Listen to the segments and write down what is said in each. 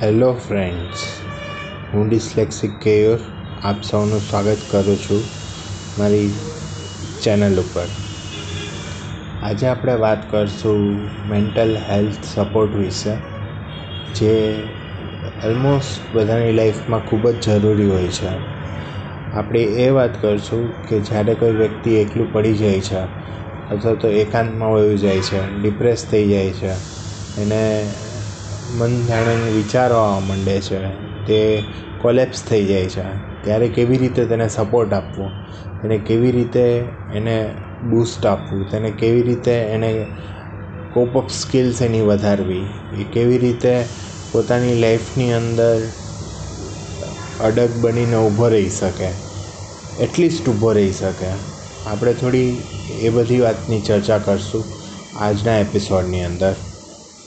Hello friends હું dyslexic કેયોર આપ સૌનું સ્વાગત કરું છું મારી ચેનલ ઉપર. આજે આપણે વાત કરશું મેન્ટલ હેલ્થ સપોર્ટ વિશે, જે ઓલમોસ્ટ બધાની લાઈફમાં ખૂબ જ જરૂરી હોય છે. આપણે એ વાત કરશું કે જ્યારે કોઈ વ્યક્તિ એકલું પડી જાય છે, અથવા તો એકાંતમાં વયું જાય છે ડિપ્રેસ થઈ જાય છે, એને મન જાણે વિચારો આવવા માંડે છે તે કોલેપ્સ થઈ જાય છે. ત્યારે કેવી રીતે તેને સપોર્ટ આપવો? એને કેવી રીતે એને બૂસ્ટ આપવું? તેને કેવી રીતે એને કોપઅપ સ્કિલ્સ એની વધારવી? એ કેવી રીતે પોતાની લાઈફની અંદર અડગ બનીને ઊભો રહી શકે? એટલીસ્ટ ઊભો રહી શકે. આપણે થોડી એ બધી વાતની ચર્ચા કરશું આજના એપિસોડની અંદર.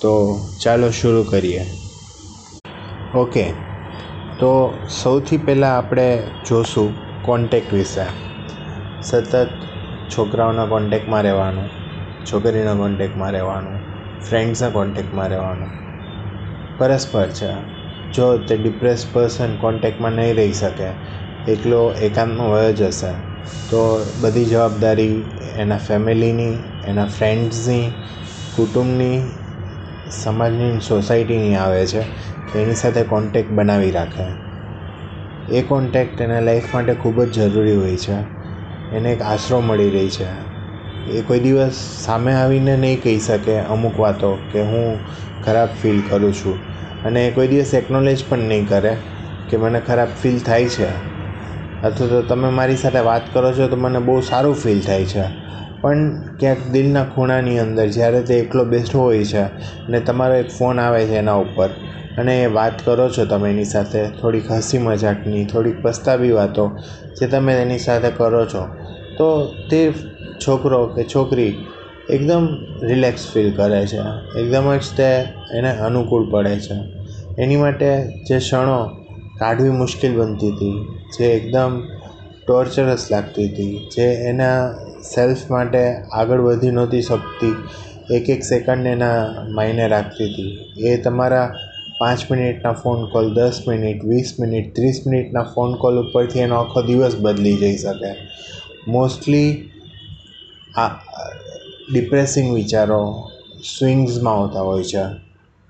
તો ચાલો શરૂ કરીએ. ઓકે. તો સૌથી પહેલાં આપણે જોશું કોન્ટેક વિશે. સતત છોકરાઓના કોન્ટેકમાં રહેવાનું, છોકરીના કોન્ટેકમાં રહેવાનું ફ્રેન્ડ્સના કોન્ટેકમાં રહેવાનું. પરસ્પર છે. જો તે ડિપ્રેસ પર્સન કોન્ટેકમાં નહીં રહી શકે, એકલો એકાંતમાં વયો જશે તો બધી જવાબદારી એના ફેમિલીની એના ફ્રેન્ડ્સની કુટુંબની સમાજની સોસાયટીની આવે છે, તો એની સાથે કોન્ટેક બનાવી રાખે. એ કોન્ટેક્ટ એના લાઈફ માટે ખૂબ જ જરૂરી હોય છે. એને એક આશરો મળી રહી છે. એ કોઈ દિવસ સામે આવીને નહીં કહી શકે અમુક વાતો કે હું ખરાબ ફીલ કરું છું. અને એ કોઈ દિવસ એકનોલેજ પણ નહીં કરે કે મને ખરાબ ફીલ થાય છે. અથવા તો તમે મારી સાથે વાત કરો છો તો મને બહુ સારું ફીલ થાય છે. પણ ક્યાંક દિલના ખૂણાની અંદર જ્યારે તે એકલો બેઠો હોય છે ને તમારો એક ફોન આવે છે એના ઉપર અને એ વાત કરો છો તમે એની સાથે, થોડીક હસી મજાકની, થોડીક પસ્તાવી વાતો જે તમે એની સાથે કરો છો, તો તે છોકરો કે છોકરી એકદમ રિલેક્સ ફીલ કરે છે, એકદમ જ તે એને અનુકૂળ પડે છે. એની માટે જે ક્ષણો કાઢવી મુશ્કેલ બનતી હતી, જે એકદમ ટોર્ચરસ લાગતી હતી, જે એના સેલ્ફ માટે આગળ વધી નહોતી શકતી. એક એક સેકન્ડ એના માયને રાખતી હતી. એ તમારા પાંચ મિનિટના ફોન કોલ દસ મિનિટ, વીસ મિનિટ, ત્રીસ મિનિટના ફોન કોલ ઉપરથી એનો આખો દિવસ બદલી જઈ શકે. મોસ્ટલી આ ડિપ્રેસિંગ વિચારો સ્વિંગ્સમાં આવતા હોય છે.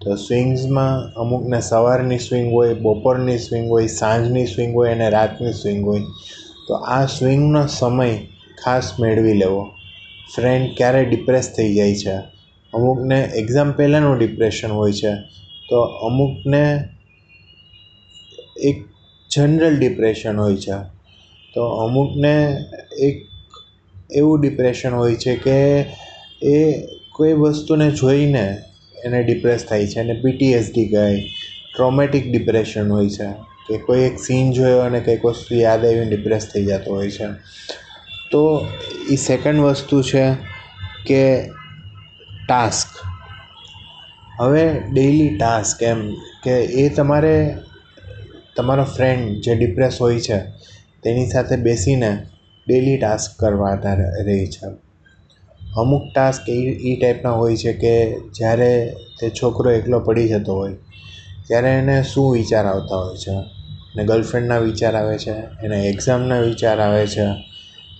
તો સ્વિંગ્સમાં અમુકને સવારની સ્વિંગ હોય, બપોરની સ્વિંગ હોય, સાંજની સ્વિંગ હોય અને રાતની સ્વિંગ હોય. તો આ સ્વિંગનો સમય ખાસ મેળવી લેવો. ફ્રેન્ડ ક્યારે ડિપ્રેસ થઈ જાય છે? અમુકને એક્ઝામ પહેલાંનું ડિપ્રેશન હોય છે. તો અમુકને એક જનરલ ડિપ્રેશન હોય છે. તો અમુકને એક એવું ડિપ્રેશન હોય છે કે એ કોઈ વસ્તુને જોઈને એને ડિપ્રેસ થાય છે એને પીટીએસડી કહે. ટ્રોમેટિક ડિપ્રેશન હોય છે. કે કોઈ એક સીન જોયો અને કંઈક વસ્તુ યાદ આવીને ડિપ્રેસ થઈ જતો હોય છે. તો એ સેકન્ડ વસ્તુ છે કે ટાસ્ક હવે ડેઈલી ટાસ્ક એમ કે એ તમારે તમારો ફ્રેન્ડ જે ડિપ્રેસ હોય છે, તેની સાથે બેસીને ડેઈલી ટાસ્ક કરવાના રહે છે. અમુક ટાસ્ક એ એ ટાઈપના હોય છે કે જ્યારે તે છોકરો એકલો પડી જતો હોય, ત્યારે એને શું વિચાર આવતા હોય છે? એને ગર્લફ્રેન્ડના વિચાર આવે છે? એને એક્ઝામના વિચાર આવે છે?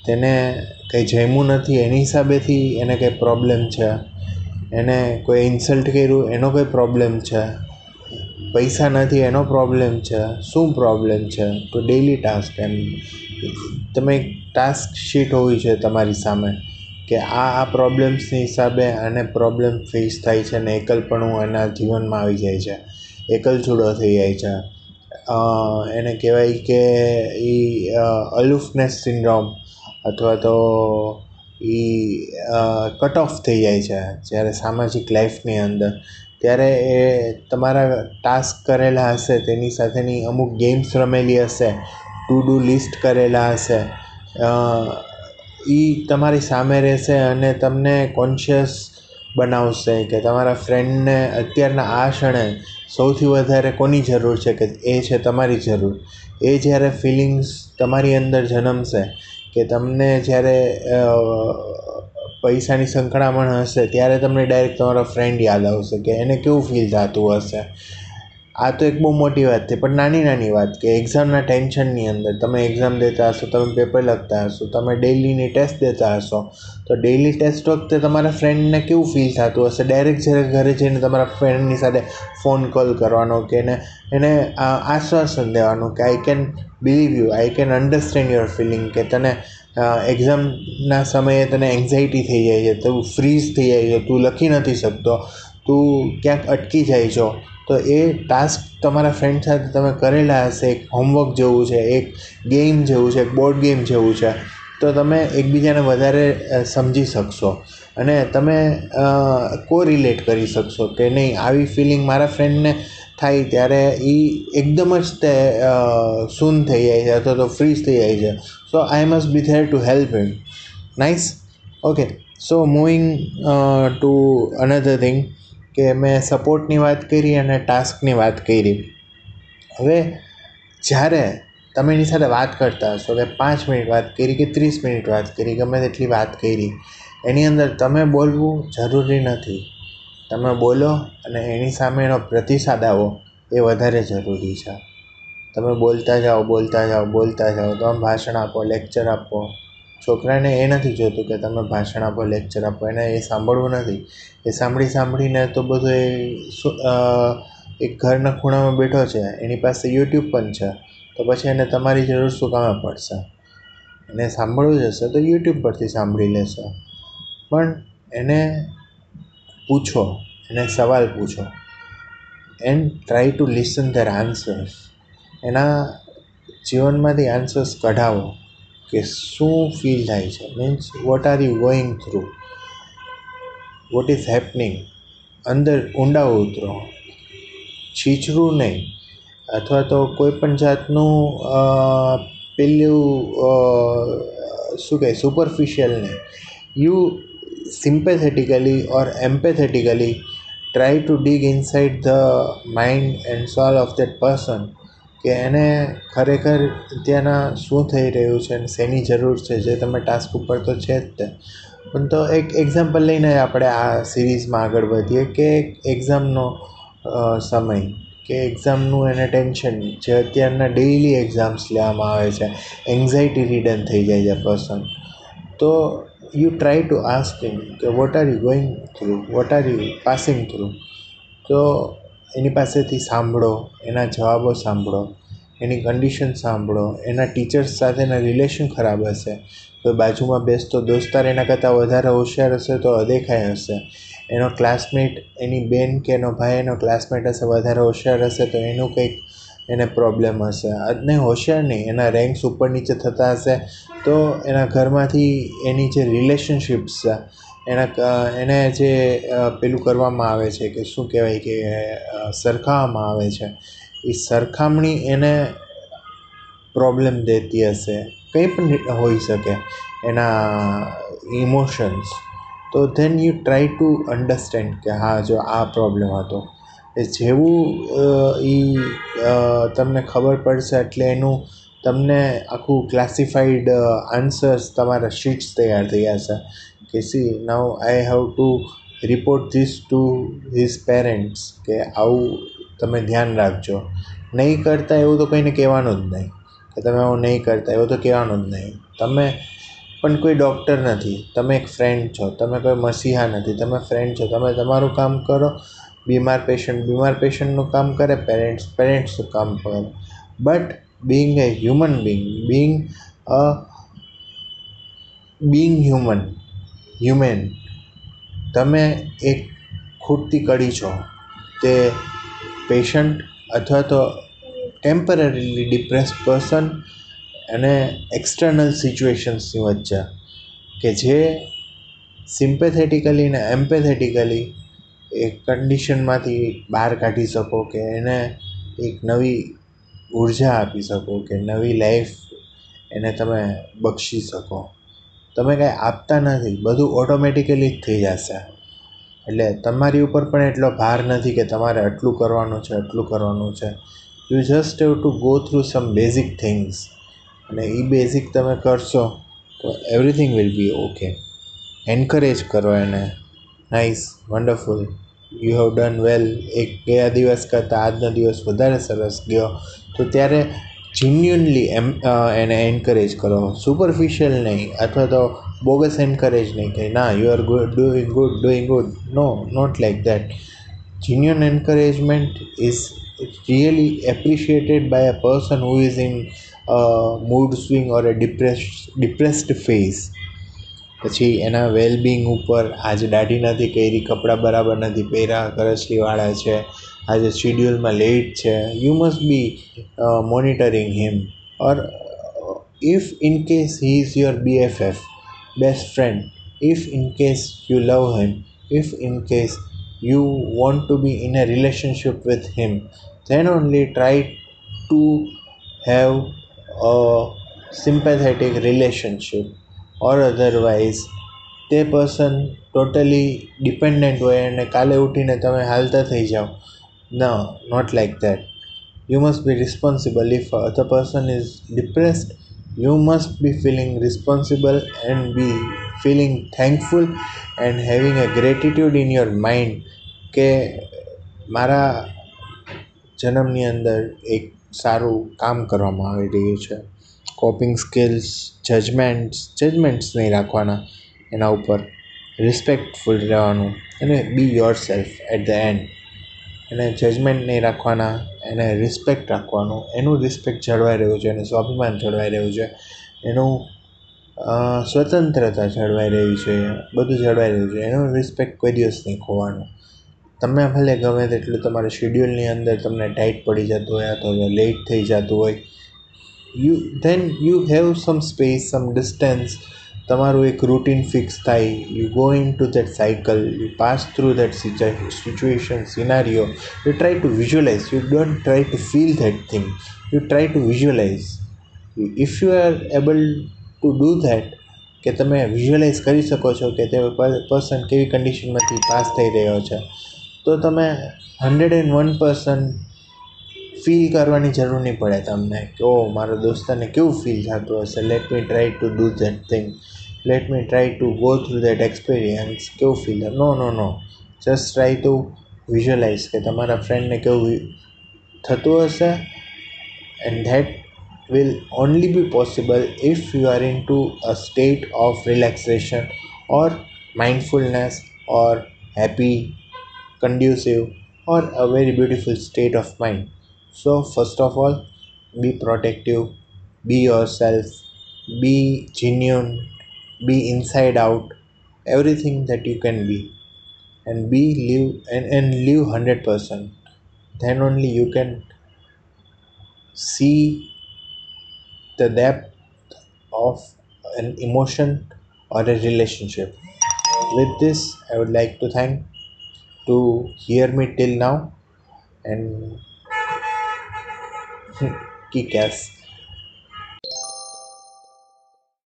તેને કંઈ જમ્યું નથી, એની હિસાબેથી એને કંઈ પ્રોબ્લેમ છે. એને કોઈ ઇન્સલ્ટ કર્યું, એનો કંઈ પ્રોબ્લેમ છે. પૈસા નથી, એનો પ્રોબ્લેમ છે. શું પ્રોબ્લેમ છે? તો ડેઇલી ટાસ્ક એમ. તમે ટાસ્ક શીટ હોવી જોઈએ તમારી સામે કે આ આ પ્રોબ્લેમ્સની હિસાબે આને પ્રોબ્લેમ ફેસ થાય છે ને એકલપણું એના જીવનમાં આવી જાય છે. એકલચૂડો થઈ જાય છે. એને કહેવાય કે એ અલુફનેસ સિન્ડ્રોમ અથવા તો એ કટ ઓફ થઈ જાય છે, જ્યારે સામાજિક લાઈફની અંદર. ત્યારે એ તમારા ટાસ્ક કરેલા હશે, તેની સાથેની અમુક ગેમ્સ રમેલી હશે ટુ ડુ લિસ્ટ કરેલા હશે એ તમારી સામે રહેશે અને તમને કોન્શિયસ બનાવશે કે તમારા ફ્રેન્ડને અત્યારના આ ક્ષણે સૌથી વધારે કોની જરૂર છે, કે એ છે તમારી જરૂર. એ જ્યારે ફિલિંગ્સ તમારી અંદર જન્મશે કે તમને જ્યારે પૈસાની સંકળામણ હશે, ત્યારે તમને ડાયરેક્ટ તમારો ફ્રેન્ડ યાદ આવશે કે એને કેવું ફીલ થતું હશે? આ તો એક બહુ મોટી વાત થઈ પણ નાની નાની વાત કે એક્ઝામના ટેન્શનની અંદર તમે એક્ઝામ દેતા હશો, તમે પેપર લખતા હશો, તમે ડેઈલીની ટેસ્ટ દેતા હશો, તો ડેઈલી ટેસ્ટ વખતે તમારા ફ્રેન્ડને કેવું ફીલ થતું હશે? ડાયરેક્ટ જ્યારે ઘરે જઈને તમારા ફ્રેન્ડની સાથે ફોન કોલ કરવાનો કે એને એને આશ્વાસન દેવાનું કે I can believe you I can understand your feeling કે તને એક્ઝામના સમયે તને એન્ઝાયટી થઈ જાય છે, તું ફ્રીઝ થઈ જાય છે, તું લખી નથી શકતો, તું ક્યાંક અટકી જાય છો. તો એ ટાસ્ક તમારા ફ્રેન્ડ સાથે તમે કરેલા હશે, એક હોમવર્ક જેવું છે, એક ગેમ જેવું છે, એક બોર્ડ ગેમ જેવું છે, તો તમે એકબીજાને વધારે સમજી શકશો. અને તમે કો રિલેટ કરી શકશો કે નહીં. આવી ફિલિંગ મારા ફ્રેન્ડને થાય ત્યારે એ એકદમ જ તે સૂન થઈ જાય છે અથવા તો ફ્રીઝ થઈ જાય છે. So I must be there to help him nice okay so moving to another thing કે મેં સપોર્ટની વાત કરી અને ટાસ્કની વાત કરી. હવે જ્યારે તમે એની સાથે વાત કરતા હશો કે પાંચ મિનિટ વાત કરી કે ત્રીસ મિનિટ વાત કરી, ગમે તેટલી વાત કરી, એની અંદર તમે બોલવું જરૂરી નથી. તમે બોલો અને એની સામે એનો પ્રતિસાદ આવો એ વધારે જરૂરી છે. તમે બોલતા જાઓ બોલતા જાઓ બોલતા જાઓ, તમે ભાષણ આપો લેક્ચર આપો. છોકરાને એ નથી જોતું કે તમે ભાષણ આપો લેક્ચર આપો, એને એ સાંભળવું નથી. એ સાંભળી સાંભળીને તો બધું એ એક ઘરના ખૂણામાં બેઠો છે, એની પાસે યુટ્યુબ પણ છે. તો પછી એને તમારી જરૂર શું કામ પડશે? એને સાંભળવું જ હશે તો યુટ્યુબ પરથી સાંભળી લેશે. પણ એને પૂછો, એને સવાલ પૂછો. And try to listen their answers એના જીવનમાંથી આન્સર્સ કઢાવો. કે શું ફીલ થાય છે? Means what are you going through what is happening અંદર ઊંડા ઉતરો. છીછરું નહીં. અથવા તો કોઈ પણ જાતનું પેલું શું કહે સુપરફિશિયલ નહીં. You sympathetically or empathetically try to dig inside the mind and soul of that person કે એને ખરેખર ત્યાંના શું થઈ રહ્યું છે અને શેની જરૂર છે? જે તમે ટાસ્ક ઉપર તો છે જ તે. પણ તો એક એક્ઝામ્પલ લઈને આપણે આ સિરીઝમાં આગળ વધીએ કે એક્ઝામનો સમય. કે એક્ઝામનું એને ટેન્શન જે અત્યારના ડેઈલી એક્ઝામ્સ લેવામાં આવે છે. એન્ઝાયટી રિડન થઈ જાય છે પર્સન તો you try to ask him કે what are you going through what are you passing through તો એની પાસેથી સાંભળો, એના જવાબો સાંભળો, એની કન્ડિશન સાંભળો, એના ટીચર્સ સાથેના રિલેશન ખરાબ હશે. તો બાજુમાં બેસતો દોસ્તાર એના કરતાં વધારે હોશિયાર હશે તો અદેખાય હશે. એનો ક્લાસમેટ એની બેન કે એનો ભાઈ એનો ક્લાસમેટ હશે, વધારે હોશિયાર હશે તો એનું કંઈક એને પ્રોબ્લેમ હશે. અને હોશિયાર નહીં, એના રેન્ક્સ ઉપર નીચે થતા હશે તો એના ઘરમાંથી એની જે રિલેશનશિપ્સ છે એના એને જે પેલું કરવામાં આવે છે કે શું કહેવાય કે સરખાવવામાં આવે છે એ સરખામણી એને પ્રોબ્લેમ દેતી હશે. કંઈ પણ હોઈ શકે એના ઇમોશન્સ તો then you try to understand કે હા, જો આ પ્રોબ્લેમ હતો. એ જેવું એ તમને ખબર પડશે એટલે એનું તમને આખું ક્લાસિફાઈડ આન્સર્સ તમારા શીટ્સ તૈયાર થઈ જશે કે see now I have to report this to his parents કે આવું તમે ધ્યાન રાખજો. નહીં કરતા એવું તો કોઈને કહેવાનું જ નહીં. કે તમે આવું નહીં કરતા, એવું તો કહેવાનું જ નહીં. તમે પણ કોઈ ડૉક્ટર નથી, તમે એક ફ્રેન્ડ છો, તમે કોઈ મસીહા નથી, તમે ફ્રેન્ડ છો, તમે તમારું કામ કરો, બીમાર પેશન્ટ બીમાર પેશન્ટનું કામ કરે પેરેન્ટ્સ પેરેન્ટ્સનું કામ કરે. But being a human being being a being human human તમે એક ખૂટતી કડી છો તે પેશન્ટ અથવા તો ટેમ્પરરીલી ડિપ્રેસ પર્સન અને એક્સટર્નલ સિચ્યુએશન્સની વચ્ચે કે જે સિમ્પેથેટિકલી ને એમ્પેથેટિકલી એ કન્ડિશનમાંથી બહાર કાઢી શકો કે એને એક નવી ઊર્જા આપી શકો કે નવી લાઈફ એને તમે બક્ષી શકો. તમે કાંઈ આપતા નથી, બધું ઓટોમેટિકલી જ થઈ જશે. એટલે તમારી ઉપર પણ એટલો ભાર નથી કે તમારે આટલું કરવાનું છે, આટલું કરવાનું છે. You just have to go through some basic things અને એ બેઝિક તમે કરશો તો everything will be okay encourage કરો એને. Nice wonderful you have done well એક ગયા દિવસ કરતાં આજનો દિવસ વધારે સરસ ગયો. તો ત્યારે જીન્યુનલી એમ એને એન્કરેજ કરો સુપરફિશિયલ નહીં અથવા તો બોગસ એન્કરેજ નહીં કે ના you are good doing good doing good no not like that genuine encouragement is really appreciated by a person who is in a mood swing or a depressed depressed phase પછી એના wellbeing ઉપર આજે દાઢી નથી કરી, કપડાં બરાબર નથી પહેર્યા કરચલીવાળા છે. આજે શિડ્યુલમાં લેટ છે. You must be monitoring him or if in case he is your BFF best friend if in case you love him if in case you want to be in a relationship with him, then only try to have a sympathetic relationship. Or otherwise તે person totally dependent હોય અને કાલે ઉઠીને તમે હાલતા થઈ જાઓ. ન not like that you must be responsible if other person is depressed you must be feeling responsible and be feeling thankful and having a gratitude in your mind કે મારા જન્મની અંદર એક સારું કામ કરવામાં આવી રહ્યું છે. કોપિંગ સ્કિલ્સ જજમેન્ટ્સ જજમેન્ટ્સ નહીં રાખવાના. એના ઉપર રિસ્પેક્ટફુલ રહેવાનું. અને be yourself at the end એને જજમેન્ટ નહીં રાખવાના, એને રિસ્પેક્ટ રાખવાનું. એનું રિસ્પેક્ટ જળવાઈ રહ્યું છે, એનું સ્વાભિમાન જળવાઈ રહ્યું છે. એનું સ્વતંત્રતા જળવાઈ રહી છે, બધું જળવાઈ રહ્યું છે. એનું રિસ્પેક્ટ કોઈ દિવસ નહીં ખોવાનું. તમે ભલે ગમે તેટલું તમારા શેડ્યુલની અંદર તમને ટાઈટ પડી જતું હોય અથવા લેટ થઈ જતું હોય you then you have some space some distance તમારું એક રૂટીન ફિક્સ થાય. You go to that cycle you pass through that situation scenario you try to visualise you don't try to feel that thing you try to visualise if you are able to do that કે તમે visualise કરી શકો છો કે તે person કેવી કન્ડિશનમાંથી pass થઈ રહ્યો છે, તો તમે hundred and one percent feel કરવાની જરૂર નહીં પડે તમને કે ઓ મારા દોસ્તારને કેવું ફીલ થતું હશે? Let me try to do that thing let me try to go through that experience કેવું feel no no no just try to visualise કે તમારા ફ્રેન્ડને કેવું થતું હશે? And that will only be possible if you are into a state of relaxation or mindfulness or happy, conducive or a very beautiful state of mind. So first of all be protective be yourself be genuine be inside out everything that you can be and be live and, and live 100% then only you can see the depth of an emotion or a relationship. With this, I would like to thank to hear me till now and ass.